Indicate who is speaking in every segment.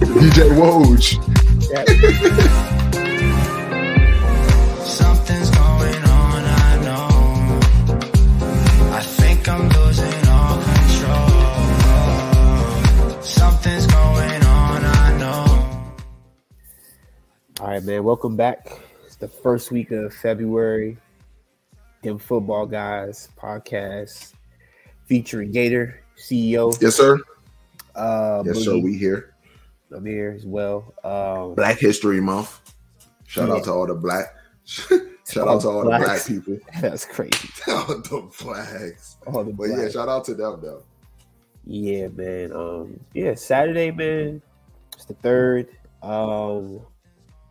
Speaker 1: DJ Woj.
Speaker 2: Something's going on, I know. I think I'm losing all control. Something's going on, I know.
Speaker 3: All right, man. Welcome back. It's the first week of February. Dem football guys podcast featuring Gator CEO.
Speaker 1: Yes, sir.
Speaker 3: Uh,
Speaker 1: Yes, sir. We here.
Speaker 3: I'm here as well. Um,
Speaker 1: Black History Month. Shout
Speaker 3: Yeah.
Speaker 1: out to all the black. shout out to all the black people.
Speaker 3: that's crazy.
Speaker 1: all the flags.
Speaker 3: All the
Speaker 1: But yeah, shout out to them though.
Speaker 3: Yeah, man. Um, yeah, Saturday, man. It's the third. Um,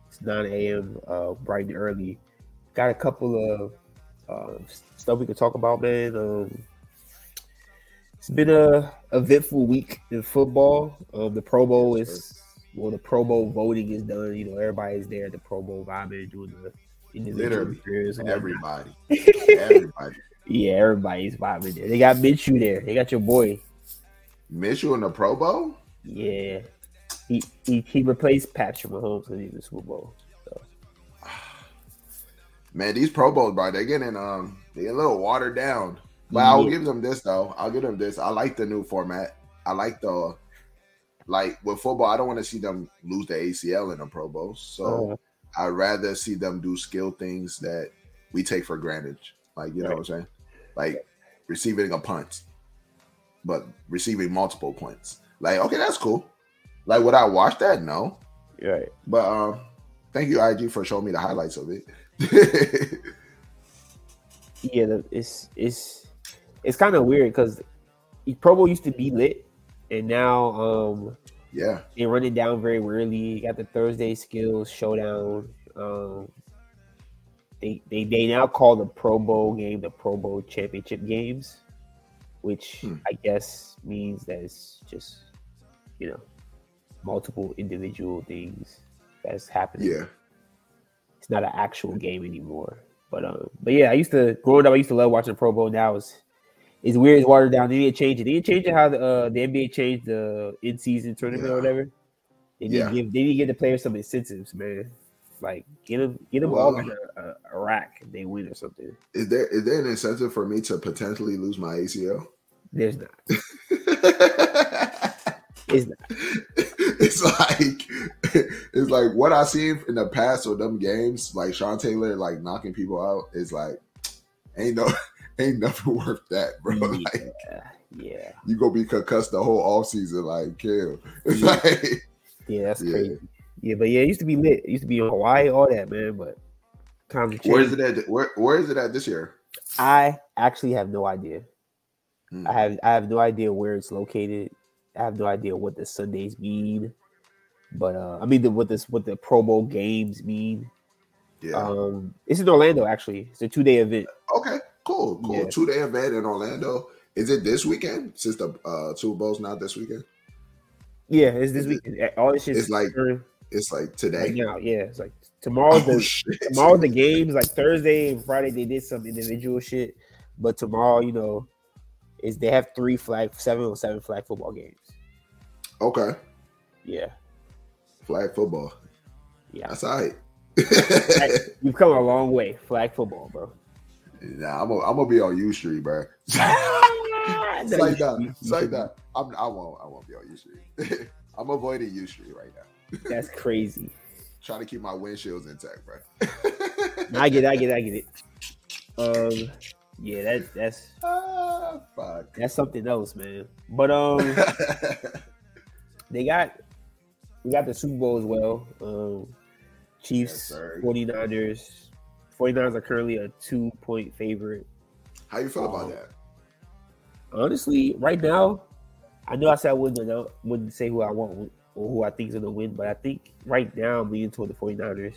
Speaker 3: it's 9 a.m. Uh, bright and early. Got a couple of uh, stuff we could talk about, man. Um, it's been a eventful week in football. Um, the Pro Bowl is well, the Pro Bowl voting is done. You know, everybody's there at the Pro Bowl vibing, doing the
Speaker 1: Literally,
Speaker 3: careers and whatnot.
Speaker 1: Everybody. Everybody.
Speaker 3: Yeah, everybody's vibing there. They got Minshew there. They got your boy.
Speaker 1: Minshew in the Pro Bowl?
Speaker 3: Yeah, he he, he replaced Patrick Mahomes in the Super Bowl.
Speaker 1: Man, these Pro Bowls, bro, they're getting um they get a little watered down. But I'll give them this though. I'll give them this. I like the new format. I like the like with football, I don't want to see them lose the ACL in the Pro Bowl. So
Speaker 3: Uh,
Speaker 1: I'd rather see them do skill things that we take for granted. Like, you know what I'm saying? Like receiving a punt, but receiving multiple points. Like, okay, that's cool. Like, would I watch that? No.
Speaker 3: right.
Speaker 1: But um, thank you, IG, for showing me the highlights of it.
Speaker 3: Yeah, it's it's it's kind of weird because Pro Bowl used to be lit, and now um
Speaker 1: yeah.
Speaker 3: they run it down very rarely. You got the Thursday Skills Showdown. Um, they they they now call the Pro Bowl game the Pro Bowl Championship games, which
Speaker 1: Hmm.
Speaker 3: I guess means that it's just you know multiple individual things that's happening.
Speaker 1: Yeah.
Speaker 3: it's not an actual game anymore. But um, but yeah, I used to growing up. I used to love watching the Pro Bowl. Now it's it's weird. It's watered down. They need to change it. They need to change it how the uh, the NBA changed the in season tournament
Speaker 1: Yeah.
Speaker 3: or whatever. They need
Speaker 1: Yeah.
Speaker 3: give they need to give the players some incentives, man. Like get them get them all
Speaker 1: Well-
Speaker 3: in a, a, a rack they win or something.
Speaker 1: Is there is there an incentive for me to potentially lose my ACL?
Speaker 3: There's not. It's not.
Speaker 1: it's like it's like what I seen in the past with them games, like Sean Taylor like knocking people out, is like ain't no ain't nothing worth that, bro. Like
Speaker 3: Yeah, yeah,
Speaker 1: you gonna be concussed the whole off season, like kill.
Speaker 3: Yeah.
Speaker 1: like
Speaker 3: yeah. That's
Speaker 1: Yeah.
Speaker 3: crazy. Yeah, but yeah, it used to be lit. It used to be in Hawaii, all that, man. But times have
Speaker 1: where is it at? Where where is it at this year?
Speaker 3: I actually have no idea.
Speaker 1: Hmm.
Speaker 3: I have I have no idea where it's located. I have no idea what the Sundays mean. But uh I mean the, what this what the Pro Bowl games mean.
Speaker 1: Yeah.
Speaker 3: Um it's in Orlando actually. It's a two day event.
Speaker 1: okay. Cool. Cool.
Speaker 3: yeah.
Speaker 1: Two day event in Orlando. Is it this weekend? Since the uh, Super Bowl's not this weekend,
Speaker 3: Yeah, it's this weekend. All this shit's
Speaker 1: it's like it's like today.
Speaker 3: now. Yeah, it's like tomorrow.
Speaker 1: Oh
Speaker 3: the
Speaker 1: shit!
Speaker 3: tomorrow's the games. Like Thursday and Friday they did some individual shit. But tomorrow, you know, is they have three flag seven or seven flag football games.
Speaker 1: Okay.
Speaker 3: Yeah.
Speaker 1: Flag football.
Speaker 3: Yeah.
Speaker 1: That's all right.
Speaker 3: You've come a long way. Flag football, bro.
Speaker 1: Nah, I'm gonna I'm gonna be on U Street, bro. it's like that. It's like that. I'm, I won't. I won't be on U Street. I'm avoiding U Street right now.
Speaker 3: That's crazy.
Speaker 1: Trying to keep my windshields intact, bro.
Speaker 3: I get it, I get it, I get it. Um yeah, that that's
Speaker 1: ah, fuck.
Speaker 3: that's something else, man. But um they got we got the Super Bowl as well. Um Chiefs,
Speaker 1: Yes, sir.
Speaker 3: 49ers. 49ers are currently a two point favorite.
Speaker 1: How you feel about
Speaker 3: Oh.
Speaker 1: that?
Speaker 3: Honestly, right now, I know I said I wouldn't wouldn't say who I want or who I think is gonna win, but I think right now I'm leaning toward the 49ers.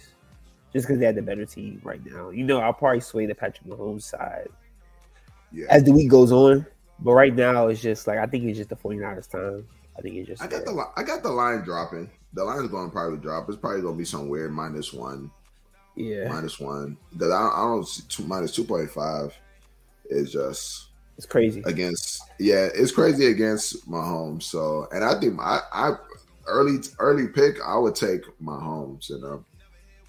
Speaker 3: Just because they had the better team right now. You know, I'll probably sway the Patrick Mahomes side
Speaker 1: Yeah.
Speaker 3: as the week goes on. But right now, it's just like I think it's just the 49ers time. I think it's just
Speaker 1: I got the I got the line dropping. The line's going to probably drop. It's probably going to be somewhere minus one,
Speaker 3: yeah.
Speaker 1: minus one. That I, I don't see two minus two point five is just
Speaker 3: It's crazy.
Speaker 1: against. Yeah, it's crazy against Mahomes. So, and I think I I early early pick, I would take Mahomes, you know,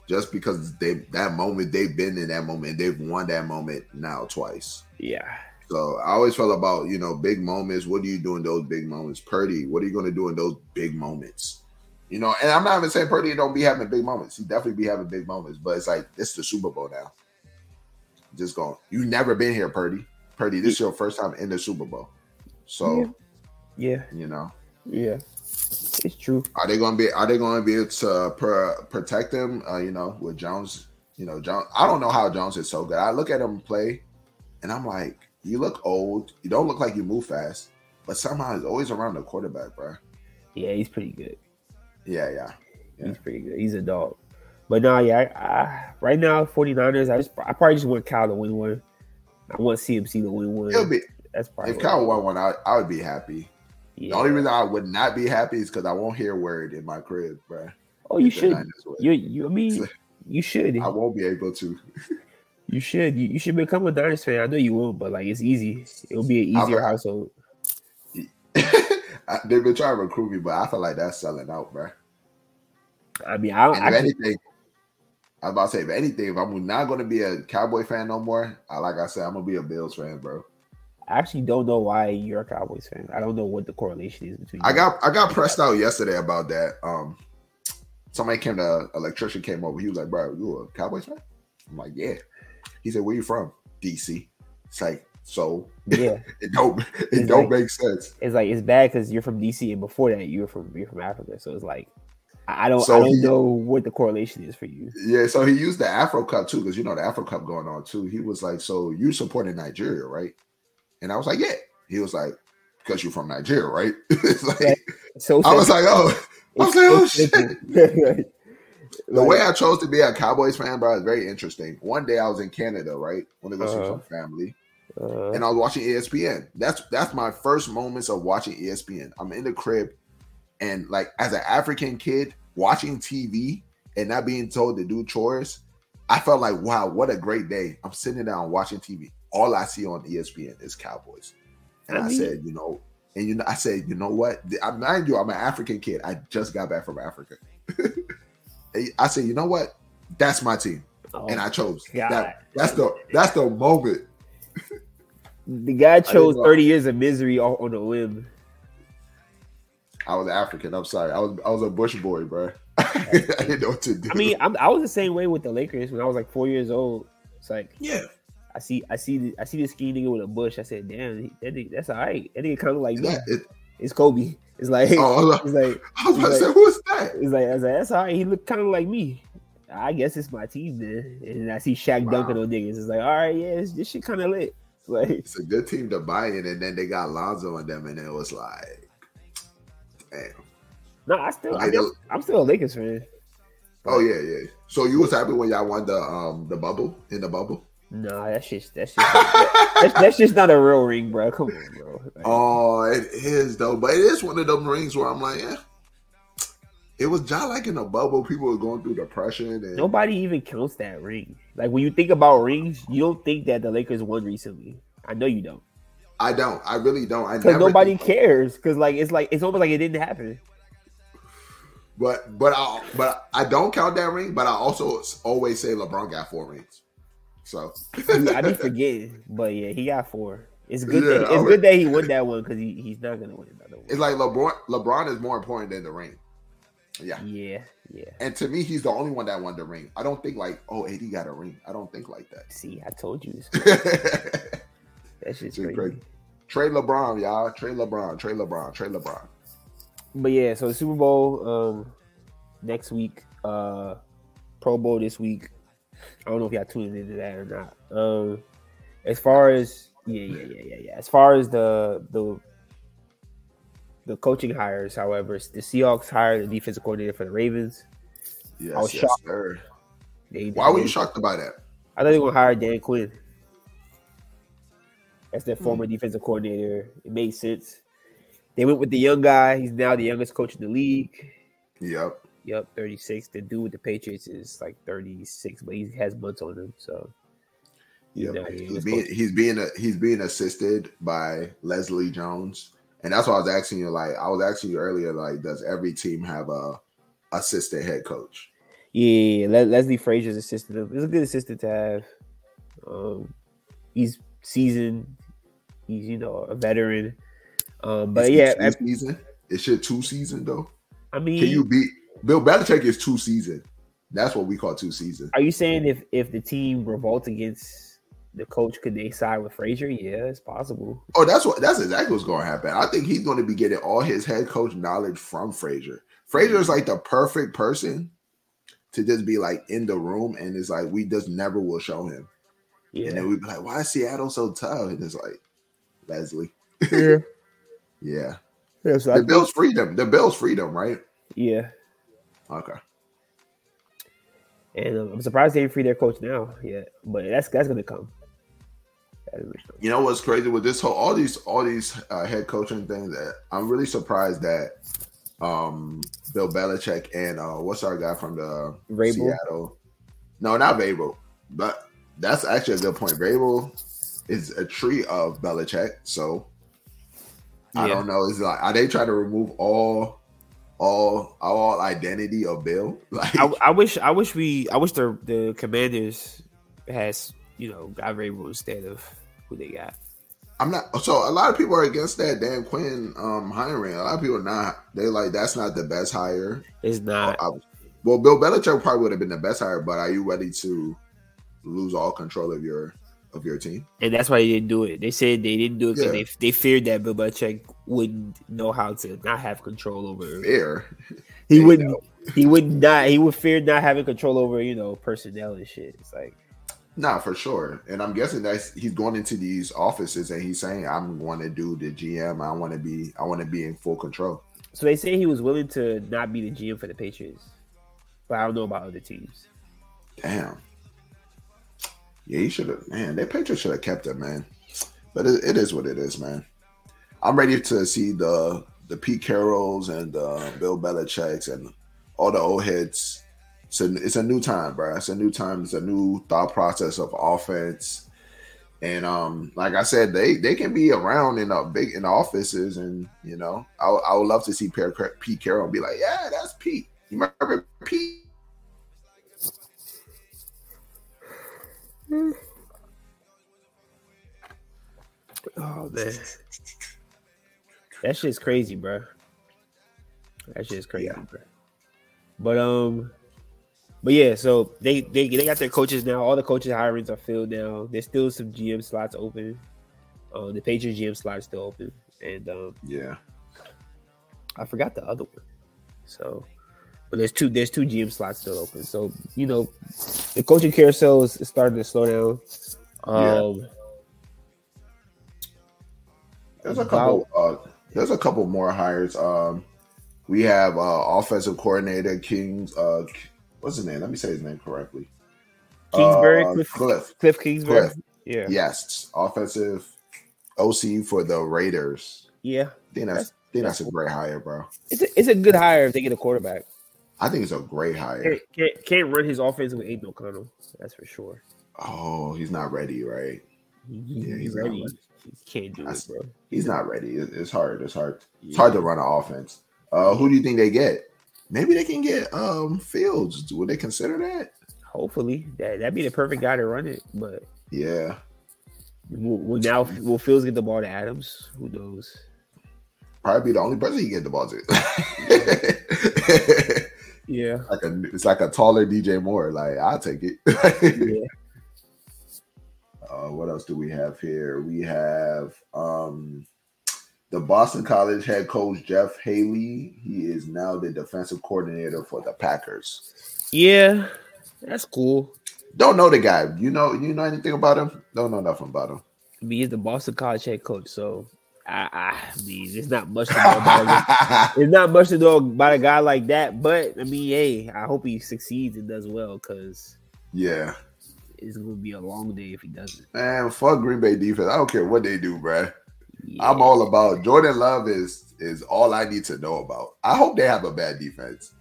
Speaker 1: just because they that moment they've been in that moment, they've won that moment now twice.
Speaker 3: Yeah.
Speaker 1: So I always felt about you know big moments. What do you do in those big moments, Purdy? What are you going to do in those big moments? You know, and I'm not even saying Purdy don't be having big moments. He definitely be having big moments, but it's like it's the Super Bowl now. Just going, you never been here, Purdy. Purdy, this is your first time in the Super Bowl. So
Speaker 3: Yeah.
Speaker 1: you know,
Speaker 3: Yeah. It's true.
Speaker 1: are they going to be? Are they going to be able to pro- protect him? Uh, you know, with Jones. You know, Jones. I don't know how Jones is so good. I look at him play, and I'm like, you look old. You don't look like you move fast, but somehow he's always around the quarterback, bro.
Speaker 3: Yeah, he's pretty good.
Speaker 1: Yeah, yeah. Yeah.
Speaker 3: He's pretty good. He's a dog. But no, yeah, I, I, right now, 49ers, I just I probably just want Kyle to win one. I want CMC to win one.
Speaker 1: It'll be
Speaker 3: That's probably
Speaker 1: if Kyle won one, I, I would be happy.
Speaker 3: Yeah.
Speaker 1: The only reason I would not be happy is because I won't hear a word in my crib, bro.
Speaker 3: oh, you should. You, you, I mean, you should.
Speaker 1: I won't be able to.
Speaker 3: You should. You, you should become a Niners fan. I know you won't, but like it's easy. It'll be an
Speaker 1: I'm-
Speaker 3: easier household.
Speaker 1: They've been trying to recruit me, but I feel like that's selling out, bro.
Speaker 3: I mean, I don't.
Speaker 1: And
Speaker 3: I
Speaker 1: if
Speaker 3: can-
Speaker 1: anything, I was about to say, if anything, if I'm not going to be a Cowboy fan no more, I, like I said, I'm gonna be a Bills fan, bro.
Speaker 3: I actually don't know why you're a Cowboys fan. I don't know what the correlation is between.
Speaker 1: I
Speaker 3: you.
Speaker 1: got I got pressed out yesterday about that. Um, somebody came to electrician came over. He was like, "Bro, you a Cowboys fan?" I'm like, "Yeah." He said, "Where you from?" DC. It's like so.
Speaker 3: Yeah,
Speaker 1: It don't it
Speaker 3: It's
Speaker 1: don't
Speaker 3: like-
Speaker 1: make sense.
Speaker 3: it's like it's bad because you're from DC, and before that you were from you're from Africa. So it's like I I don't
Speaker 1: So
Speaker 3: I don't
Speaker 1: he-
Speaker 3: know what the correlation is for you.
Speaker 1: Yeah, so he used the Afro Cup too, because you know the Afro Cup going on too. He was like, "So you supporting Nigeria, right?" And I was like, "Yeah." He was like, "Because you're from Nigeria, right?" like
Speaker 3: Yeah. So
Speaker 1: I was like, "Oh." I was like, "Oh shit." The way I chose to be a Cowboys fan, bro, is very interesting. One day I was in Canada, right? Go see
Speaker 3: Uh-huh.
Speaker 1: some family,
Speaker 3: uh,
Speaker 1: and I was watching ESPN. That's that's my first moments of watching ESPN. I'm in the crib, and like as an African kid watching TV and not being told to do chores, I felt like, wow, what a great day. I'm sitting down watching TV. All I see on ESPN is Cowboys, and
Speaker 3: I
Speaker 1: I, said, you know, and you know, I said, you know what? I mind you, I'm an African kid. I just got back from Africa. I said, you know what? That's my team,
Speaker 3: oh,
Speaker 1: and I chose.
Speaker 3: God.
Speaker 1: That, that's the that's the moment.
Speaker 3: the guy chose 30 years of misery on, on a whim.
Speaker 1: I was African. I'm sorry. I was I was a bush boy, bro. I didn't know what to do.
Speaker 3: I mean, I'm, I was the same way with the Lakers when I was like four years old. It's like
Speaker 1: yeah,
Speaker 3: I see, I see, the, I see this skinny nigga with a bush. I said, "Damn, that nigga, that's all right." That nigga kind of like me.
Speaker 1: that, it,
Speaker 3: It's Kobe. It's like,
Speaker 1: oh, I was like,
Speaker 3: it's like,
Speaker 1: I was about to say,
Speaker 3: like-
Speaker 1: who's that?
Speaker 3: it's like, I was like, that's all right. He looked kind of like me. I guess it's my team then. And I see Shaq
Speaker 1: Wow.
Speaker 3: dunking on niggas. It's like, all right, yeah, this, this shit kind of lit. It's like,
Speaker 1: It's a good team to buy in, and then they got Lonzo on them, and it was like,
Speaker 3: no, I still, I
Speaker 1: Like,
Speaker 3: I'm still a Lakers fan.
Speaker 1: Oh yeah, yeah. So you was happy when y'all won the um the bubble in the bubble?
Speaker 3: No, that's just, that's just, that's, that's just not a real ring, bro. Come on, bro. Like,
Speaker 1: Oh, it is though, but it is one of them rings where I'm like, yeah. It was just like in a bubble. People were going through depression, and
Speaker 3: Nobody even counts that ring. Like when you think about rings, you don't think that the Lakers won recently. I know you don't,
Speaker 1: I don't. I really don't. I never
Speaker 3: nobody cares. Because like it's like it's almost like it didn't happen.
Speaker 1: But but I but I don't count that ring. But I also always say LeBron got four rings. So
Speaker 3: Yeah, I be forgetting, but yeah, he got four. It's good.
Speaker 1: Yeah,
Speaker 3: that, it's good that he won that one because he, he's not gonna win another one.
Speaker 1: it's like LeBron. LeBron is more important than the ring. Yeah,
Speaker 3: yeah, yeah.
Speaker 1: and to me, he's the only one that won the ring. I don't think like, oh, AD got a ring. I don't think like that.
Speaker 3: See, I told you.
Speaker 1: That.
Speaker 3: Shit's crazy.
Speaker 1: crazy. Trade LeBron, y'all. Trade LeBron. Trade LeBron. Trade LeBron.
Speaker 3: But yeah, so the Super Bowl um next week, uh Pro Bowl this week. I don't know if y'all tuning into that or not. Um as far as yeah, yeah, yeah, yeah, yeah. As far as the the the coaching hires, however, the Seahawks hired the defensive coordinator for the Ravens.
Speaker 1: Yes,
Speaker 3: I was
Speaker 1: yes,
Speaker 3: shocked.
Speaker 1: sir.
Speaker 3: They,
Speaker 1: Why were you shocked about that?
Speaker 3: I thought they were gonna hire Dan Quinn. That's their former
Speaker 1: Hmm.
Speaker 3: defensive coordinator. It made sense. They went with the young guy. He's now the youngest coach in the league.
Speaker 1: Yep.
Speaker 3: Yep, 36. The dude with the Patriots is like 36, but he has months on him. So
Speaker 1: Yep.
Speaker 3: Yeah, yeah,
Speaker 1: he's being he's being he's being assisted by Leslie Jones, And that's why I was asking you. Like I was asking you earlier. Like, does every team have a assistant head coach?
Speaker 3: Yeah, Le- Leslie Frazier's assistant. It's a good assistant to have. Um, he's seasoned. He's you know a veteran. Um, but yeah,
Speaker 1: season. Shit two season though?
Speaker 3: I mean,
Speaker 1: Can you beat Bill Belichick? Is two season. That's what we call two season.
Speaker 3: are you saying if if the team revolts against the coach, could they side with Frazier? Yeah, it's possible.
Speaker 1: Oh, that's what. That's exactly what's going to happen. I think he's going to be getting all his head coach knowledge from Frazier. Frazier is like the perfect person to just be like in the room, and it's like we just never will show him. And
Speaker 3: Yeah,
Speaker 1: then we'd be like, "Why is Seattle so tough?" And it's like Leslie.
Speaker 3: yeah.
Speaker 1: Yeah,
Speaker 3: yeah, so I
Speaker 1: the
Speaker 3: think-
Speaker 1: Bills freedom. The Bills freedom, right?
Speaker 3: yeah.
Speaker 1: Okay.
Speaker 3: And um, I'm surprised they didn't free their coach now yet, but that's that's gonna come. That's gonna come.
Speaker 1: You know what's crazy with this whole all these all these uh, head coaching things that I'm really surprised that um Bill Belichick and uh what's our guy from the
Speaker 3: Vrabel?
Speaker 1: Seattle? No, not Vrabel, but that's actually a good point. Vrabel is a tree of Belichick, so I
Speaker 3: Yeah.
Speaker 1: don't know. Is like are they trying to remove all all all identity of Bill? Like
Speaker 3: I, I wish I wish we I wish the the Commanders has you know got Vrabel instead of who they got.
Speaker 1: I'm not. So a lot of people are against that Dan Quinn um hiring. A lot of people are not. They like that's not the best hire.
Speaker 3: It's not.
Speaker 1: I- well, Bill Belichick probably would have been the best hire, but are you ready to lose all control of your of your team?
Speaker 3: and that's why they didn't do it. They said they didn't do it because
Speaker 1: Yeah.
Speaker 3: they they feared that Bill Belichick wouldn't know how to not have control over.
Speaker 1: Fair.
Speaker 3: He
Speaker 1: They
Speaker 3: wouldn't.
Speaker 1: know.
Speaker 3: He would not. He would fear not having control over you know personnel and shit. It's like
Speaker 1: Nah, for sure. And I'm guessing that he's going into these offices and he's saying, "I'm going to do the GM. I want to be. I want to be in full control."
Speaker 3: so. They say he was willing to not be the GM for the Patriots, but I don't know about other teams.
Speaker 1: Damn. Yeah, he should have. Man, their Patriots should have kept him, man. But it, it is what it is, man. I'm ready to see the the Pete Carrolls and uh, Bill Belichick's and all the old heads. It's a, it's a new time, bro. It's a new time. It's a new thought process of offense. And um, like I said, they they can be around in a big in the offices, and you know, I, I would love to see Pete Carroll be like, yeah, that's Pete. You remember Pete?
Speaker 3: Oh man, that shit's crazy, bro. That shit's crazy,
Speaker 1: Yeah.
Speaker 3: bro. But um, but yeah, so they they they got their coaches now. All the coaches hirings are filled now. There's still some GM slots open. Uh, the Patriots GM slot is still open, and um,
Speaker 1: Yeah.
Speaker 3: I forgot the other one. So, but there's two there's two GM slots still open. So you know, the coaching carousel is starting to slow down. Um,
Speaker 1: There's a couple. Uh, there's a couple more hires. Um, we have uh, offensive coordinator Kings. Uh, what's his name? Let me say his name correctly.
Speaker 3: Kingsbury,
Speaker 1: Uh,
Speaker 3: Cliff,
Speaker 1: Cliff.
Speaker 3: Cliff Kingsbury.
Speaker 1: Cliff.
Speaker 3: Yeah,
Speaker 1: Yes, offensive OC for the Raiders.
Speaker 3: yeah.
Speaker 1: I think that's,
Speaker 3: That's-
Speaker 1: I think that's a great hire, bro.
Speaker 3: It's a, it's a good hire if they get a quarterback.
Speaker 1: I think it's a great hire.
Speaker 3: Can't, can't, run his offense with Aidan O'Connell. That's for sure.
Speaker 1: Oh, he's not ready, right?
Speaker 3: He,
Speaker 1: Yeah,
Speaker 3: he's ready.
Speaker 1: ready.
Speaker 3: He can't do it, bro.
Speaker 1: He's not ready. It- It's hard. It's hard. It's hard to run an offense. Uh, who do you think they get? Maybe they can get um Fields. Would they consider that?
Speaker 3: Hopefully, that that'd be the perfect guy to run it. But
Speaker 1: Yeah.
Speaker 3: will, will now will Fields get the ball to Adams? Who knows?
Speaker 1: Probably be the only person he get the ball to.
Speaker 3: Yeah,
Speaker 1: like a, it's like a taller DJ Moore. Like I'll take it.
Speaker 3: yeah.
Speaker 1: uh, what else do we have here? We have um, the Boston College head coach Jeff Hafley. He is now the defensive coordinator for the Packers.
Speaker 3: Yeah, that's cool.
Speaker 1: Don't know the guy. You know you know anything about him? Don't know nothing about him.
Speaker 3: Mean, he's the Boston College head coach, so I, I mean, it's not much to know about. There's not much to know about a guy like that. But I mean, hey, I hope he succeeds and does well because
Speaker 1: yeah.
Speaker 3: it's gonna be a long day if he doesn't.
Speaker 1: Man, fuck Green Bay defense. I don't care what they do, bruh.
Speaker 3: Yeah.
Speaker 1: I'm all about Jordan Love is is all I need to know about. I hope they have a bad defense.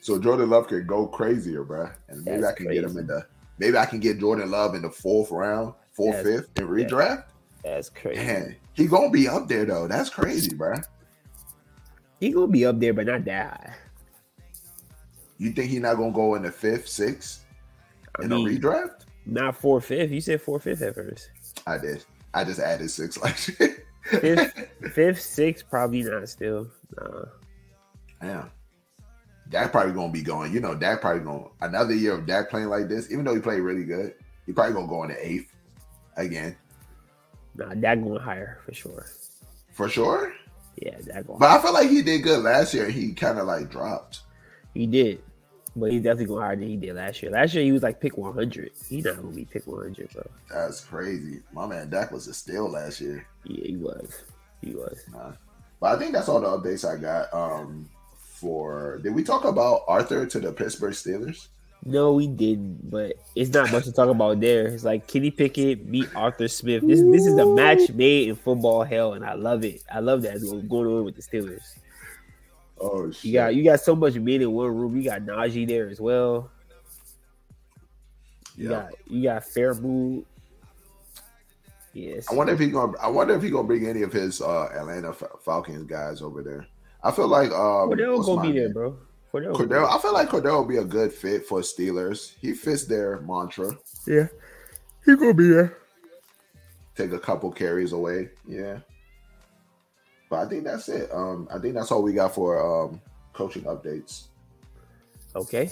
Speaker 1: So Jordan Love can go crazier, bruh. And maybe
Speaker 3: That's
Speaker 1: I can get him
Speaker 3: crazy.
Speaker 1: in the maybe I can get Jordan Love in the fourth round, fourth,
Speaker 3: That's-
Speaker 1: fifth, and redraft.
Speaker 3: That's crazy.
Speaker 1: Man, he gonna be up there though. That's crazy, bro.
Speaker 3: He gonna be up there, but not that high.
Speaker 1: You think he not gonna go in the fifth, sixth
Speaker 3: I
Speaker 1: in
Speaker 3: mean,
Speaker 1: a redraft?
Speaker 3: not four fifth. You said four fifth at first.
Speaker 1: I did. I just added six last
Speaker 3: Fifth, fifth, sixth, probably not. Still, nah.
Speaker 1: Yeah. Dak probably gonna be going. You know, Dak probably gonna another year of Dak playing like this, even though he played really good, he probably gonna go in the eighth again.
Speaker 3: Nah, that going higher for sure.
Speaker 1: For sure.
Speaker 3: Yeah, that going.
Speaker 1: But I feel like he did good last year. He kind of like dropped.
Speaker 3: He did, but he's definitely going higher than he did last year. Last year he was like pick one hundred. He not gonna be pick one hundred, bro.
Speaker 1: That's crazy. My man Dak was a steal last year.
Speaker 3: Yeah, he was. He was.
Speaker 1: Nah. But I think that's all the updates I got. Um for did we talk about Arthur to the Pittsburgh Steelers?
Speaker 3: No, we didn't, but it's not much to talk about there. It's like Kenny Pickett beat Arthur Smith. This this is the match made in football hell, and I love it. I love that going on with the Steelers.
Speaker 1: Oh shit.
Speaker 3: You got you got so much men in one room. You got Najee there as well. You
Speaker 1: Yeah.
Speaker 3: got you got Freiermuth. Yes.
Speaker 1: I wonder if he gonna. I wonder if he gonna bring any of his uh Atlanta Falcons guys over there. I feel like um,
Speaker 3: Cordell
Speaker 1: what's
Speaker 3: gonna be there, bro. Cordell.
Speaker 1: Cordell. I feel like Cordell will be a good fit for Steelers. He fits their mantra.
Speaker 3: Yeah. He gonna be there.
Speaker 1: Take a couple carries away. Yeah. But I think that's it. Um, I think that's all we got for um coaching updates.
Speaker 3: Okay.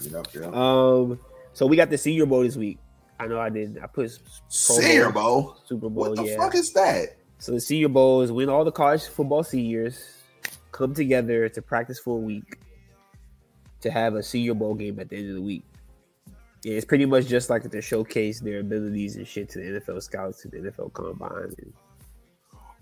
Speaker 1: You know, yeah.
Speaker 3: Um. So we got the Senior Bowl this week. I know I did. I put
Speaker 1: Senior Bowl.
Speaker 3: Super Bowl.
Speaker 1: What the
Speaker 3: yeah.
Speaker 1: fuck is that?
Speaker 3: So the Senior Bowl is when all the college football seniors come together to practice for a week to have a Senior Bowl game at the end of the week. Yeah, it's pretty much just like to showcase their abilities and shit to the NFL scouts, to the NFL combine. And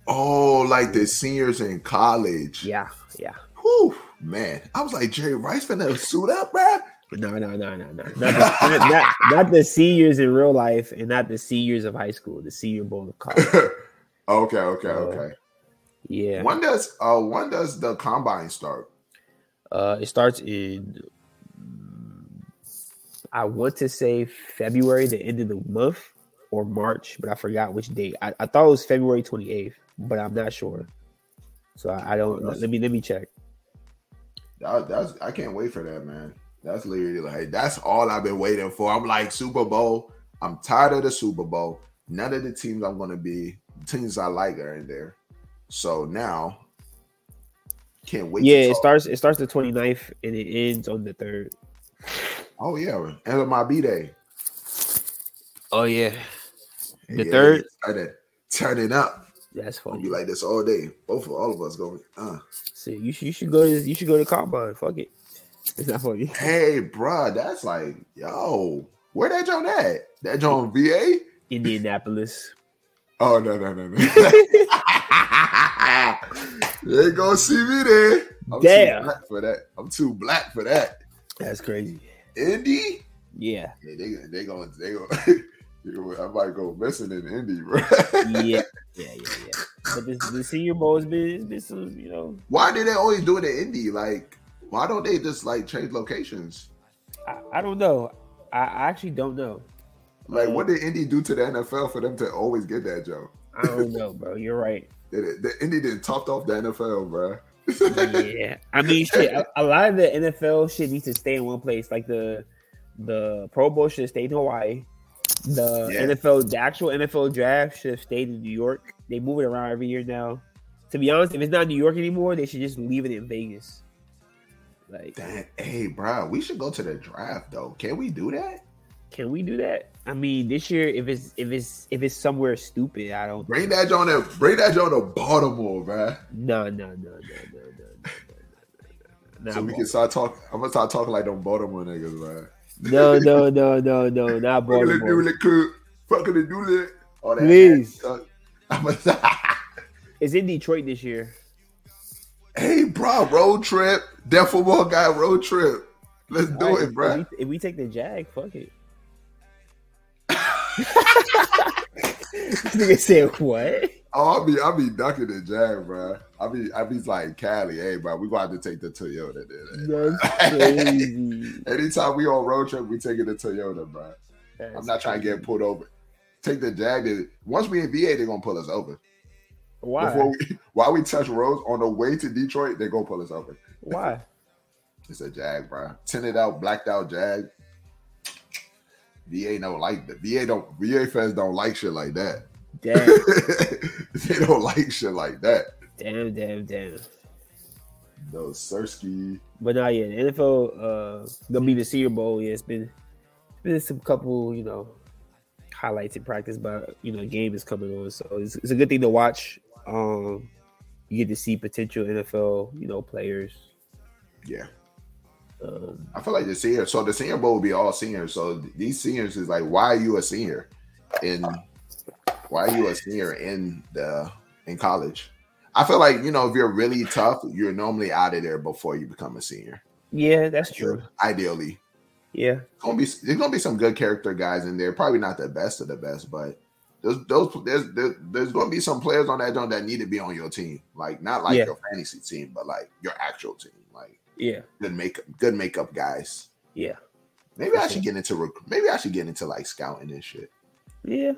Speaker 1: Oh, like the seniors in college.
Speaker 3: yeah, yeah.
Speaker 1: Whew, man. I was like, Jerry Rice finna suit up, bruh.
Speaker 3: No, no, no, no, no. Not the, not, not, the seniors in real life and not the seniors of high school, the Senior Bowl of college.
Speaker 1: okay, okay, okay.
Speaker 3: Yeah.
Speaker 1: When does uh when does the combine start?
Speaker 3: Uh, it starts in, I want to say February, the end of the month, or March, but I forgot which date. I, I thought it was February 28th, but I'm not sure. So I, I don't.
Speaker 1: that's-
Speaker 3: let me let me check.
Speaker 1: That, that's I can't wait for that, man. That's literally like that's all I've been waiting for. I'm like Super Bowl. I'm tired of the Super Bowl. None of the teams I'm gonna be teams I like are in there. So now can't wait. to
Speaker 3: Yeah, it starts. It starts the 29th and it ends on the third.
Speaker 1: Oh yeah, end of my B day.
Speaker 3: Oh yeah, The
Speaker 1: Yeah,
Speaker 3: third?
Speaker 1: Turn it, turn it up.
Speaker 3: that's
Speaker 1: I'll
Speaker 3: funny.
Speaker 1: be like this all day. Both of all of us going. Uh.
Speaker 3: See, you should you should go to you should go to combine. Fuck it. It's not funny.
Speaker 1: Hey, bruh, that's like, yo, where that John at? That John VA?
Speaker 3: Indianapolis.
Speaker 1: Oh no, no, no, no. you ain't gonna see me there. I'm
Speaker 3: Damn.
Speaker 1: too black for that. I'm too black for that.
Speaker 3: That's crazy.
Speaker 1: Indy?
Speaker 3: Yeah.
Speaker 1: Yeah, they they going they gonna. I might go missing in Indy, bro.
Speaker 3: Yeah. Yeah. Yeah. Yeah. But this the Senior Bowl has been, been some, you know,
Speaker 1: Why do they always do it in Indy? Like, why don't they just like change locations?
Speaker 3: I, I don't know. I, I actually don't know.
Speaker 1: Like, what um, did Indy do to the NFL for them to always get that joke?
Speaker 3: I don't know, bro. You're right.
Speaker 1: The, Indy didn't topped off the NFL, bro.
Speaker 3: Yeah. I mean, shit. A, a lot of the NFL shit needs to stay in one place. Like the the Pro Bowl should have stayed in Hawaii. The
Speaker 1: Yeah.
Speaker 3: NFL, the actual NFL draft should have stayed in New York. They move it around every year now. To be honest, if it's not New York anymore, they should just leave it in Vegas. Like,
Speaker 1: Dang, hey, bro, we should go to the draft though. Can we do that?
Speaker 3: Can we do that? I mean, this year, if it's if it's if it's somewhere stupid, I don't
Speaker 1: bring that John. To, bring that John to Baltimore, man.
Speaker 3: No, no, no, no, no, no. no, no
Speaker 1: so we can start talking. I'm gonna start talking like them Baltimore niggas, man.
Speaker 3: No, no, no, no, no, not Baltimore.
Speaker 1: Fucking the doodle, all that.
Speaker 3: Please.
Speaker 1: I'm a,
Speaker 3: it's in Detroit this year.
Speaker 1: Hey, bro, road trip. Deaf football guy, road trip. Let's all do
Speaker 3: right,
Speaker 1: it, bro.
Speaker 3: If we, if we take the jag, fuck it this nigga said what?
Speaker 1: Oh, I'll be I'll be ducking the jag, bro. I'll be I'll be like Cali, hey, bro. We gonna have to take the Toyota. Then,
Speaker 3: That's crazy.
Speaker 1: Anytime we on road trip, we taking the Toyota, bro. I'm not trying to get pulled over. take the Jag. Once we in VA, they're gonna pull us over.
Speaker 3: Why?
Speaker 1: Before we, while we touch roads on the way to Detroit, they're gonna pull us over.
Speaker 3: Why?
Speaker 1: It's a Jag, bro. Tinted out, blacked out Jag. VA don't like that. VA don't. VA fans don't like shit like that.
Speaker 3: Damn,
Speaker 1: they don't like shit like that.
Speaker 3: damn, damn, damn.
Speaker 1: No Sersky.
Speaker 3: But not yet. The NFL uh gonna be the Senior Bowl. Yeah, it's been it's been some couple, you know, highlights in practice, but you know, game is coming on, so it's, it's a good thing to watch. Um, you get to see potential NFL, you know, players.
Speaker 1: Yeah.
Speaker 3: Um,
Speaker 1: I feel like the senior. So the senior bowl will be all seniors. So these seniors is like, why are you a senior? And why are you a senior in the in college? I feel like you know if you're really tough, you're normally out of there before you become a senior.
Speaker 3: yeah, that's true.
Speaker 1: Ideally,
Speaker 3: Yeah,
Speaker 1: gonna be there's gonna be some good character guys in there. Probably not the best of the best, but those those there's there, there's gonna be some players on that zone that need to be on your team. Like not like
Speaker 3: Yeah.
Speaker 1: your fantasy team, but like your actual team.
Speaker 3: Yeah,
Speaker 1: good makeup, good makeup guys.
Speaker 3: yeah,
Speaker 1: Maybe I should get into rec- maybe I should get into like scouting and shit.
Speaker 3: yeah.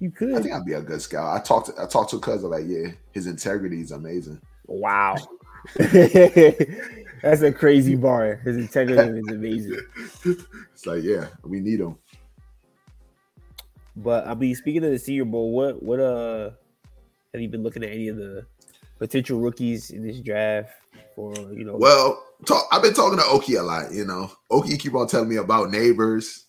Speaker 3: You could.
Speaker 1: I think I'd be a good scout. I talked to I talked to a cousin like, yeah, his integrity is amazing.
Speaker 3: Wow. That's a crazy bar. His integrity is amazing.
Speaker 1: It's like, yeah, we need him.
Speaker 3: But I mean, speaking of the Senior Bowl, what what uh have you been looking at any of the potential rookies in this draft Or you know?
Speaker 1: Well, talk, I've been talking to Oki a lot. You know, Oki keep on telling me about Nabers,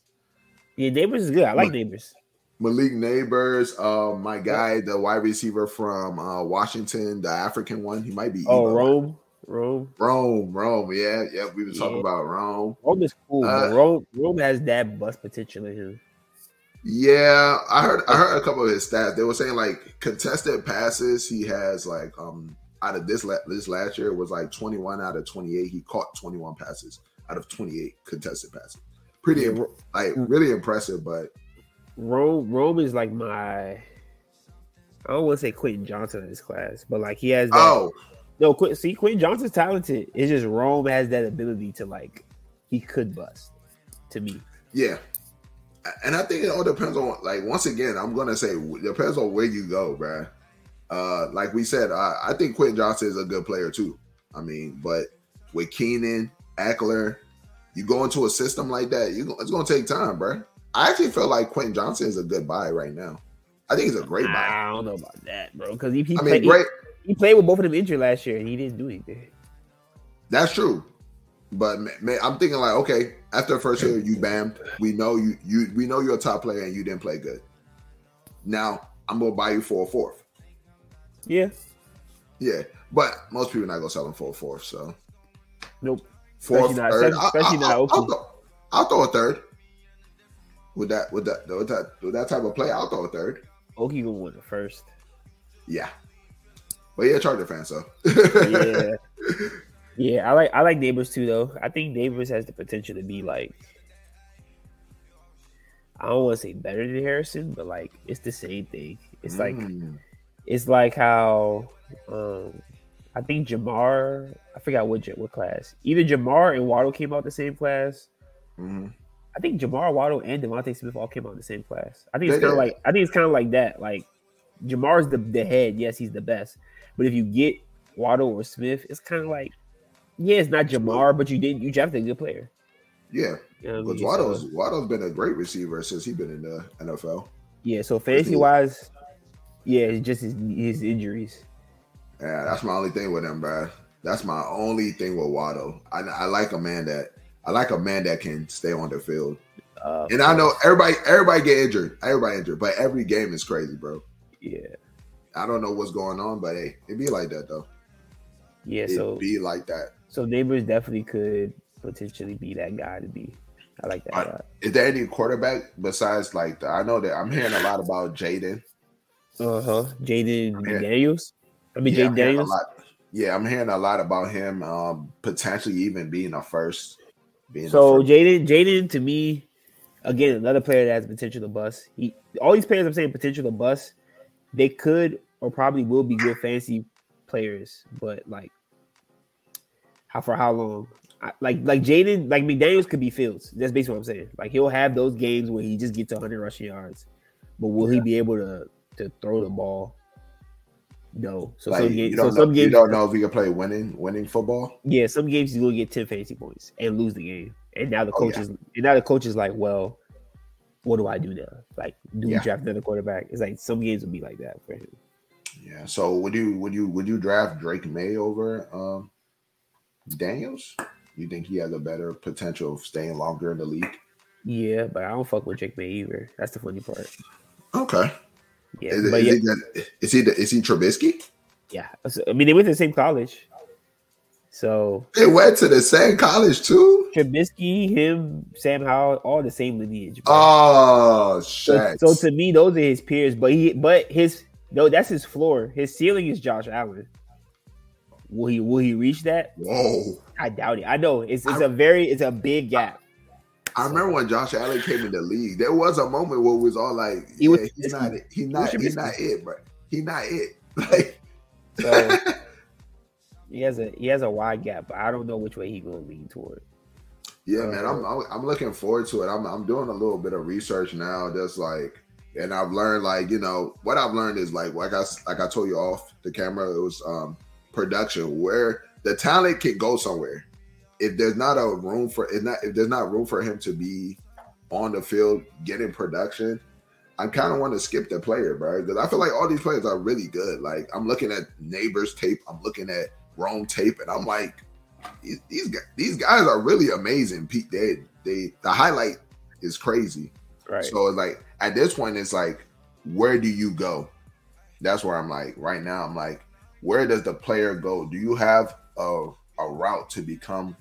Speaker 3: yeah, Nabers is good. I like Nabers.
Speaker 1: Malik Nabers, uh, my guy, the wide receiver from uh, Washington, the African one. He might be.
Speaker 3: Oh,
Speaker 1: Evo.
Speaker 3: Rome, Rome,
Speaker 1: Rome, Rome. Yeah, yeah. We were talking
Speaker 3: Yeah.
Speaker 1: about Rome.
Speaker 3: Rome is cool.
Speaker 1: Uh,
Speaker 3: but Rome, Rome has that bust potential in him.
Speaker 1: Yeah, I heard I heard a couple of his stats. They were saying like contested passes, he has like um out of this la- this last year was like 21 out of 28. He caught 21 passes out of 28 contested passes. Pretty im- like really impressive, but
Speaker 3: Rome, Rome is like my. I don't want to say Quentin Johnston in this class, but like he has. That,
Speaker 1: oh,
Speaker 3: No, Quinn, see, Quentin Johnston's talented. It's just Rome has that ability to like he could bust. To me,
Speaker 1: yeah. And I think it all depends on like once again, I'm gonna say it depends on where you go, bruh. Uh, like we said, I, I think Quentin Johnston is a good player too. I mean, but with Keenan, Ekeler, you go into a system like that, you it's gonna take time, bro. I actually feel like Quentin Johnston is a good buy right now. I think he's a great buy.
Speaker 3: I don't know about that, bro. Because he he,
Speaker 1: I
Speaker 3: played,
Speaker 1: mean, great.
Speaker 3: he, he played with both of them injured last year, and he didn't do anything.
Speaker 1: That's true. But ma- ma- I'm thinking like, okay, after the first year, you bammed. We know you, you, we know you're a top player and you didn't play good. Now I'm gonna buy you for a fourth.
Speaker 3: Yeah,
Speaker 1: Yeah, but most people not gonna sell them for a fourth. So
Speaker 3: nope.
Speaker 1: fourth,
Speaker 3: Especially not-
Speaker 1: third,
Speaker 3: especially
Speaker 1: I,
Speaker 3: not
Speaker 1: I, I'll, throw, I'll throw a third. With that, with that, with that, with that type of play, I'll throw a third.
Speaker 3: Okie gonna win the first.
Speaker 1: Yeah, but yeah, Charger fan. So
Speaker 3: Yeah, yeah. I like I like Nabers too, though. I think Nabers has the potential to be like. I don't want to say better than Harrison, but like it's the same thing. It's like
Speaker 1: Mm.
Speaker 3: it's like how um I think Ja'Marr, I forgot what what class. Either Ja'Marr and Waddle came out the same class.
Speaker 1: Mhm.
Speaker 3: I think Ja'Marr Waddle and DeVonta Smith all came out the same class. I think it's kind of like I think it's kind of like that. Like Ja'Marr's the the head. Yes, he's the best. But if you get Waddle or Smith, it's kind of like yeah, it's not Ja'Marr, but you did you drafted a good player.
Speaker 1: yeah,
Speaker 3: You know,
Speaker 1: because Waddle's Waddle's been a great receiver since he's been in the NFL.
Speaker 3: yeah, so fantasy wise, yeah, it's just his, his injuries.
Speaker 1: Yeah, that's my only thing with him, bro. That's my only thing with Waddle. I, I like a man that I like a man that can stay on the field.
Speaker 3: Uh,
Speaker 1: And I know everybody everybody get injured, everybody injured, but every game is crazy, bro.
Speaker 3: yeah,
Speaker 1: I don't know what's going on, but hey, it be like that though.
Speaker 3: yeah.
Speaker 1: It
Speaker 3: So
Speaker 1: be like that.
Speaker 3: So Nabers definitely could potentially be that guy to be. I like that
Speaker 1: I-
Speaker 3: guy.
Speaker 1: Is there any quarterback besides like the, I know that I'm hearing a lot about Jayden.
Speaker 3: Uh huh. Jayden
Speaker 1: Yeah.
Speaker 3: Daniels. I mean
Speaker 1: Yeah,
Speaker 3: Jayden
Speaker 1: I'm hearing a
Speaker 3: Daniels.
Speaker 1: lot. Yeah, I'm hearing a lot about him um, potentially even being a first. Being a
Speaker 3: So. Jayden, Jayden to me, again, another player that has potential to bust. He all these players I'm saying potential to bust, they could or probably will be good fancy players, but like how for how long? I, like like Jayden, like McDaniels could be Fields. That's basically what I'm saying. Like he'll have those games where he just gets 100 rushing yards. but will he be able to to throw the ball? No. So
Speaker 1: Like
Speaker 3: some games, so
Speaker 1: don't, know,
Speaker 3: some
Speaker 1: you
Speaker 3: games,
Speaker 1: don't know if he can play winning winning football.
Speaker 3: yeah, some games he's gonna get ten fantasy points and lose the game. And now the
Speaker 1: Oh,
Speaker 3: coach
Speaker 1: yeah.
Speaker 3: is and now the coach is like, well, what do I do now? Like, do we
Speaker 1: Yeah.
Speaker 3: draft another quarterback? It's like some games will be like that for him.
Speaker 1: Yeah. So would you would you would you draft Drake Maye over um Daniels? You think he has a better potential of staying longer in the league?
Speaker 3: Yeah, but I don't fuck with Jake May either. That's the funny part.
Speaker 1: Okay.
Speaker 3: Yeah,
Speaker 1: Is,
Speaker 3: but
Speaker 1: is
Speaker 3: yeah,
Speaker 1: he is he the- is he Trubisky?
Speaker 3: yeah. I mean, they went to the same college, so
Speaker 1: They went to the same college too.
Speaker 3: Trubisky, him, Sam Howell, all the same lineage. bro.
Speaker 1: Oh
Speaker 3: so,
Speaker 1: shit!
Speaker 3: so to me, those are his peers. But he, but his no, that's his floor. His ceiling is Josh Allen. Will he? Will he reach that?
Speaker 1: Whoa!
Speaker 3: I doubt it. I know it's it's a very it's a big gap.
Speaker 1: I remember when Josh Allen came in the league. There was a moment where it was all like,
Speaker 3: He
Speaker 1: "Yeah,
Speaker 3: was
Speaker 1: he's not, it. he's not, he's not it, bro. He's not it." Like,
Speaker 3: So he has a he has a wide gap, but I don't know which way he gonna lean toward.
Speaker 1: Yeah, man, I'm, I'm I'm looking forward to it. I'm I'm doing a little bit of research now, just like, and I've learned like you know what I've learned is like like I like I told you off the camera, it was um production where the talent can go somewhere. If there's not a room for if not if there's not room for him to be on the field getting production, I kind of want to skip the player, bro. Because I feel like all these players are really good. Like I'm looking at Nabers tape, I'm looking at Rome tape, and I'm like, these these guys, these guys are really amazing. Pete, they they the highlight is crazy.
Speaker 3: Right.
Speaker 1: So it's like at this point, it's like, where do you go? That's where I'm like right now. I'm like, where does the player go? Do you have a a route to become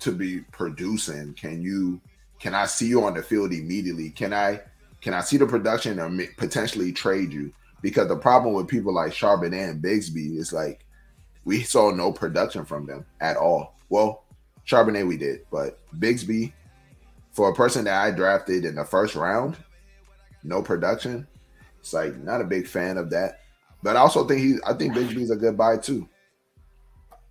Speaker 1: to be producing? Can you can I see you on the field immediately? Can I can I see the production or potentially trade you? Because the problem with people like Charbonnet and Bigsby is like we saw no production from them at all. Well, Charbonnet we did, but Bigsby, for a person that I drafted in the first round, no production. It's like not a big fan of that. But I also think he, I think Bigsby's a good buy too.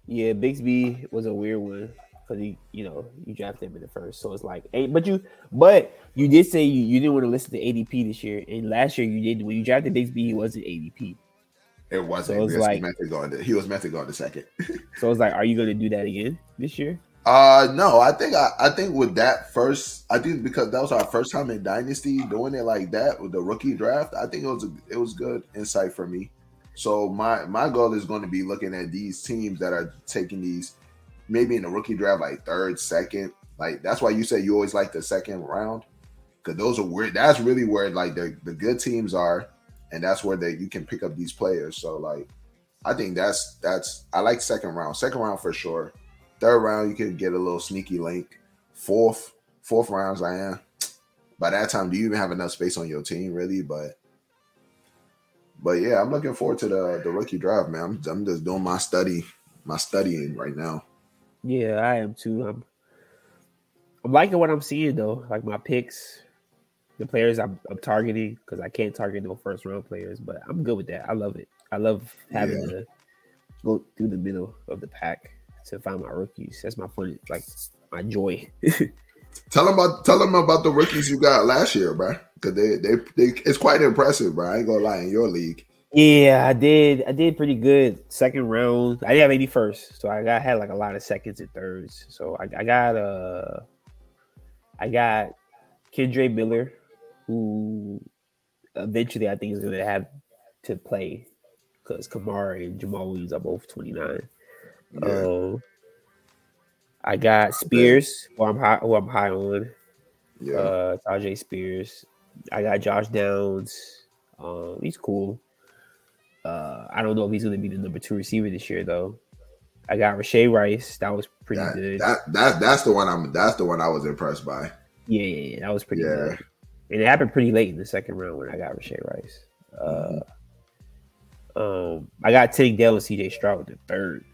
Speaker 3: Yeah, Bigsby was a weird one because he, you know, you drafted him in the first, so it's like, hey, but you, but you did say you, you didn't want to listen to ADP this year, and last year you did. When you drafted Bigsby, he wasn't ADP,
Speaker 1: It wasn't.
Speaker 3: So
Speaker 1: he, was
Speaker 3: like-
Speaker 1: meant to go the, he was meant to go in the second.
Speaker 3: so it's like, are you going to do that again this year?
Speaker 1: Uh no, I think I, I think with that first, I think because that was our first time in Dynasty doing it like that with the rookie draft. I think it was a, it was good insight for me. So my my goal is going to be looking at these teams that are taking these maybe in the rookie draft like third, second. Like that's why you say you always like the second round because those are where That's really where like the the good teams are, and that's where they you can pick up these players. So like I think that's that's I like second round, second round for sure. Third round, you can get a little sneaky link. Fourth, fourth rounds, I am. By that time, do you even have enough space on your team, really? But, but yeah, I'm looking forward to the the rookie draft, man. I'm, I'm just doing my study, my studying right now.
Speaker 3: Yeah, I am too. I'm, I'm liking what I'm seeing though. Like my picks, the players I'm, I'm targeting because I can't target no first round players, but I'm good with that. I love it. I love having
Speaker 1: Yeah.
Speaker 3: to go through the middle of the pack to find my rookies. That's my fun, like my joy.
Speaker 1: Tell them about tell them about the rookies you got last year, bro. Because they, they they it's quite impressive, bro. I ain't gonna lie in your league.
Speaker 3: Yeah, I did. I did pretty good. Second round, I didn't have any first, so I got had like a lot of seconds and thirds. So I, I got uh, I got Kendre Miller, who eventually I think is to have to play because Kamara and Jamaal Williams are both twenty nine.
Speaker 1: Yeah.
Speaker 3: Um, I got Spears, who I'm high, who I'm high on.
Speaker 1: yeah.
Speaker 3: Uh, Tyjae Spears. I got Josh Downs. Um, he's cool. Uh, I don't know if he's going to be the number two receiver this year, though. I got Rashee Rice. That was pretty
Speaker 1: that,
Speaker 3: good.
Speaker 1: that that that's the one I'm that's the one I was impressed by.
Speaker 3: yeah, yeah, yeah, that was pretty
Speaker 1: Yeah.
Speaker 3: good. And it happened pretty late in the second round when I got Rashee Rice. Uh, um, I got Tank Dell and CJ Stroud in the third.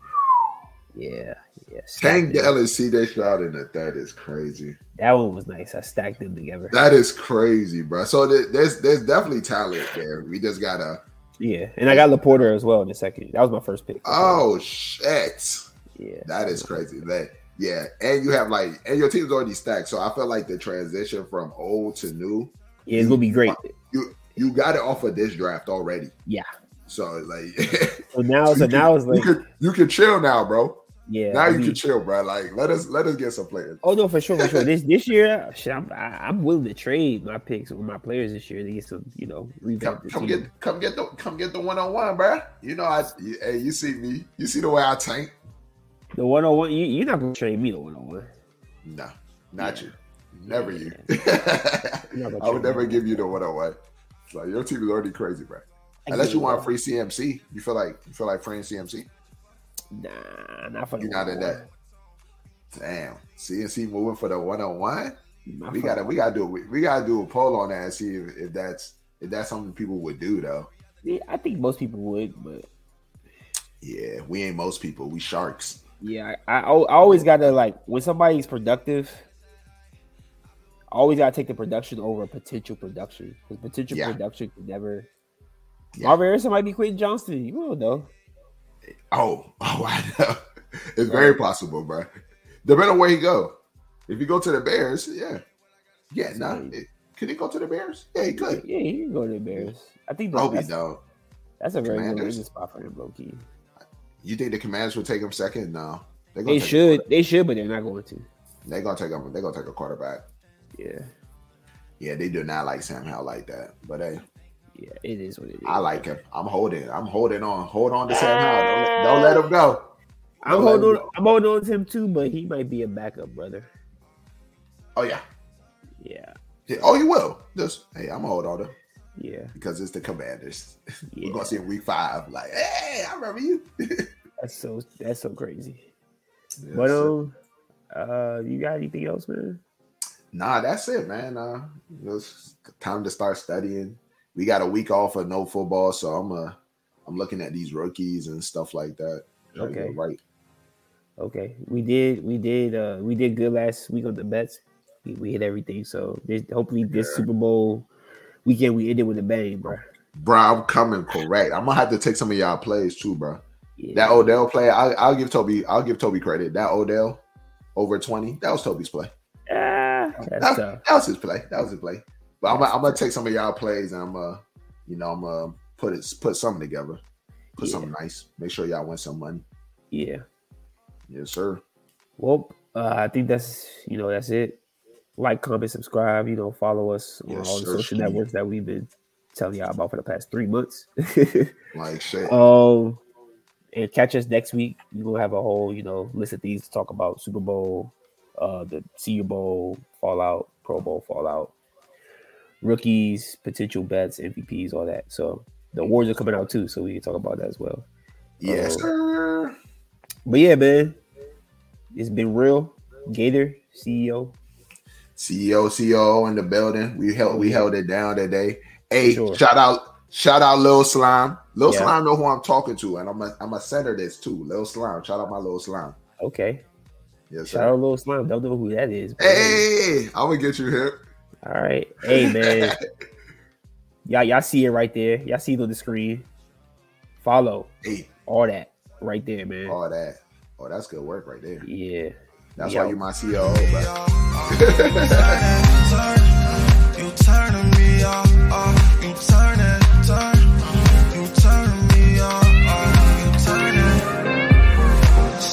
Speaker 3: Yeah, yeah. stacked
Speaker 1: Tank. Dell and CJ Stroud in the third is crazy.
Speaker 3: That one was nice. I stacked them together.
Speaker 1: That is crazy, bro. So there's there's definitely talent there. We just gotta.
Speaker 3: Yeah, and I got LaPorta as well in the second. That was my first pick.
Speaker 1: Oh shit,
Speaker 3: yeah,
Speaker 1: that is crazy. That yeah, and you have like, and your team's already stacked. So I felt like the transition from old to new
Speaker 3: Yeah, it's gonna be great.
Speaker 1: You you got it off of this draft already.
Speaker 3: Yeah.
Speaker 1: So like,
Speaker 3: So now, so
Speaker 1: you
Speaker 3: now it's like,
Speaker 1: you can you can chill now, bro.
Speaker 3: Yeah.
Speaker 1: now
Speaker 3: I
Speaker 1: you
Speaker 3: mean-
Speaker 1: can chill, bro. Like let us let us get some players.
Speaker 3: Oh no, for sure, for sure. This this year, shit, I'm I, I'm willing to trade my picks with my players this year to get some, you know,
Speaker 1: Come,
Speaker 3: revamp the
Speaker 1: come get come get the come get the one on one, bro. You know I you, hey you see me you see the way I tank.
Speaker 3: the one on one. You you're not gonna trade me the one on one.
Speaker 1: No, not
Speaker 3: Yeah.
Speaker 1: you. Never you.
Speaker 3: You're
Speaker 1: I would never give you the one on one. Like your team is already crazy, bro. Unless you want free CMC, you feel like you feel like free CMC.
Speaker 3: Nah, not for the
Speaker 1: not
Speaker 3: one-on-one.
Speaker 1: that. Damn, CMC moving for the one on one. We gotta we gotta do we, we gotta do a poll on that and see if, if that's if that's something people would do though.
Speaker 3: Yeah, I think most people would, but
Speaker 1: Yeah, we ain't most people. We sharks.
Speaker 3: yeah, I, I, I always gotta like when somebody's productive. I always gotta take the production over potential production because potential
Speaker 1: Yeah.
Speaker 3: production could never.
Speaker 1: Yeah.
Speaker 3: Marvin Harrison might be Quentin Johnston. You don't know.
Speaker 1: Oh, oh, I know. It's very possible, bro. Depending on where he go. If you go to the Bears, yeah, yeah, nah.
Speaker 3: Right.
Speaker 1: it- Could he go to the Bears? Yeah, he could.
Speaker 3: Yeah, he can go to the Bears. I think
Speaker 1: he
Speaker 3: that's,
Speaker 1: don't.
Speaker 3: that's a very good
Speaker 1: Commanders.
Speaker 3: spot for him, low key.
Speaker 1: You think the Commanders will take him second? No,
Speaker 3: They should, they should, but they're not going to.
Speaker 1: They're gonna take him. They're gonna take a quarterback.
Speaker 3: Yeah,
Speaker 1: Yeah, they do not like Sam Howell like that. But hey,
Speaker 3: yeah, it is what it is.
Speaker 1: I like him. I'm holding. I'm holding on. Hold on to Sam Howell. Don't, let- don't let him go.
Speaker 3: I'm
Speaker 1: Don't let
Speaker 3: holding on.
Speaker 1: go.
Speaker 3: I'm holding on to him too, but he might be a backup, brother.
Speaker 1: Oh yeah.
Speaker 3: Yeah,
Speaker 1: Yeah, Oh, you will. Just hey, I'm gonna hold on to him
Speaker 3: yeah,
Speaker 1: because it's the Commanders.
Speaker 3: yeah.
Speaker 1: We're gonna see in week five. Like, hey, I remember you.
Speaker 3: That's so that's so crazy.
Speaker 1: Yes,
Speaker 3: But um, uh, you got anything else, man?
Speaker 1: Nah, that's it, man. Uh, it's time to start studying. We got a week off of no football, so I'm uh, I'm looking at these rookies and stuff like that. Try to get
Speaker 3: Okay.
Speaker 1: it right.
Speaker 3: Okay, we did, we did, uh, we did good last week on the bets. We, we hit everything, so this, hopefully this
Speaker 1: Yeah.
Speaker 3: Super Bowl weekend we ended with a bang, bro.
Speaker 1: Bro, I'm coming correct. I'm gonna have to take some of y'all plays too, bro.
Speaker 3: Yeah.
Speaker 1: That Odell play, I, I'll give Toby. I'll give Toby credit. That Odell over twenty. That was Toby's play.
Speaker 3: Ah,
Speaker 1: That,
Speaker 3: tough.
Speaker 1: that was his play. That was his play. But I'm, gonna- I'm gonna take some of y'all plays and I'm uh, you know, I'm uh, put it put something together, put
Speaker 3: Yeah.
Speaker 1: something nice. Make sure y'all win some money.
Speaker 3: Yeah.
Speaker 1: Yes, sir.
Speaker 3: Well, uh, I think that's you know that's it. Like, comment, subscribe. You know, follow us on
Speaker 1: Yes,
Speaker 3: all the
Speaker 1: sir,
Speaker 3: social networks that we've been telling y'all about for the past three months.
Speaker 1: Like shit.
Speaker 3: um, and catch us next week. We will have a whole you know list of things to talk about: Super Bowl, uh, the Senior Bowl, Fallout, Pro Bowl, Fallout, rookies, potential bets, MVPs, all that. So the awards are coming out too, so we can talk about that as well.
Speaker 1: yes,
Speaker 3: uh,
Speaker 1: sir.
Speaker 3: But yeah, man, it's been real. Gator CEO.
Speaker 1: CEO, CEO in the building. We held we held it down today. Hey,
Speaker 3: Sure.
Speaker 1: shout out, shout out Lil Slime. Lil
Speaker 3: Yeah.
Speaker 1: Slime know who I'm talking to, and I'm a I'm a center this too. Lil Slime. Shout out my Lil Slime.
Speaker 3: Okay.
Speaker 1: Yes,
Speaker 3: Shout
Speaker 1: sir.
Speaker 3: out Lil Slime. Don't know who that is. but
Speaker 1: Hey, I'm gonna get you here.
Speaker 3: All right. Hey man. y'all y'all see it right there. Y'all see it on the screen. Follow.
Speaker 1: Hey.
Speaker 3: All that right there, man.
Speaker 1: All that. Oh, that's good work right there.
Speaker 3: Yeah.
Speaker 1: That's why you my CEO, bro.